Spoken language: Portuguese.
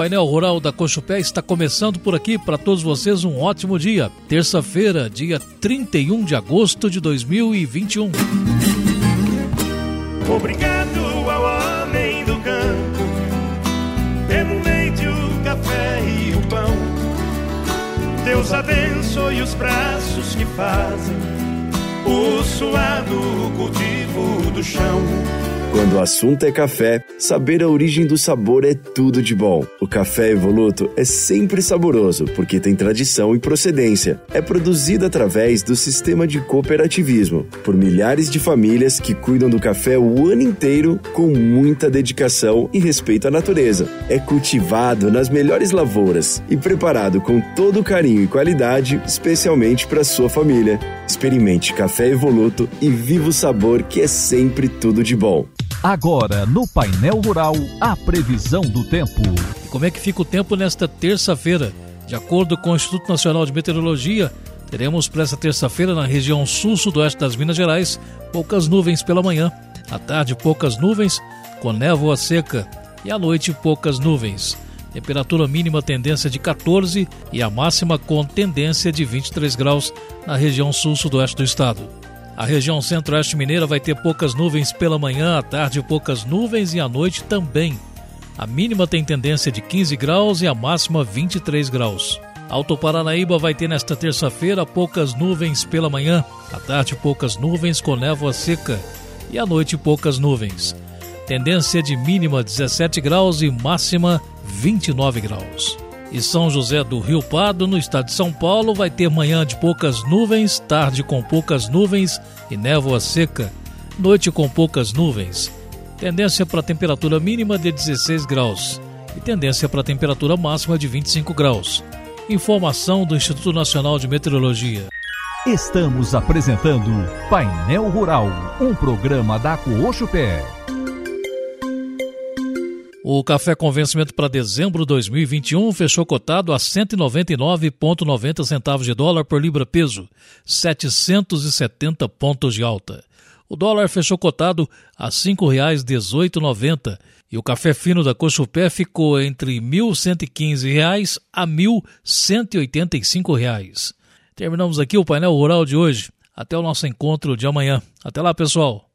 painel rural da Cochupé está começando por aqui. Para todos vocês, um ótimo dia. Terça-feira, dia 31 de agosto de 2021. Obrigado ao homem do campo, pelo leite, o café e o pão. Deus abençoe os braços que fazem o suado cultivo do chão. Quando o assunto é café, saber a origem do sabor é tudo de bom. O café Evoluto é sempre saboroso porque tem tradição e procedência. É produzido através do sistema de cooperativismo por milhares de famílias que cuidam do café o ano inteiro com muita dedicação e respeito à natureza. É cultivado nas melhores lavouras e preparado com todo carinho e qualidade, especialmente para sua família. Experimente café Evoluto e viva o sabor que é sempre tudo de bom. Agora, no painel rural, a previsão do tempo. Como é que fica o tempo nesta terça-feira? De acordo com o Instituto Nacional de Meteorologia, teremos para esta terça-feira na região sul-sudoeste das Minas Gerais poucas nuvens pela manhã, à tarde poucas nuvens com névoa seca e à noite poucas nuvens. Temperatura mínima tendência de 14 e a máxima com tendência de 23 graus na região sul-sudoeste do estado. A região centro-oeste mineira vai ter poucas nuvens pela manhã, à tarde poucas nuvens e à noite também. A mínima tem tendência de 15 graus e a máxima 23 graus. Alto Paranaíba vai ter nesta terça-feira poucas nuvens pela manhã, à tarde poucas nuvens com névoa seca e à noite poucas nuvens. Tendência de mínima 17 graus e máxima 29 graus. E São José do Rio Pardo, no estado de São Paulo, vai ter manhã de poucas nuvens, tarde com poucas nuvens e névoa seca, noite com poucas nuvens. Tendência para temperatura mínima de 16 graus e tendência para temperatura máxima de 25 graus. Informação do Instituto Nacional de Meteorologia. Estamos apresentando Painel Rural, um programa da Coochupé. O café com vencimento para dezembro de 2021 fechou cotado a 199,90 centavos de dólar por libra peso, 770 pontos de alta. O dólar fechou cotado a R$ 5,1890 e o café fino da Cochupé ficou entre R$ 1.115 a R$ 1.185. Terminamos aqui o painel rural de hoje. Até o nosso encontro de amanhã. Até lá, pessoal.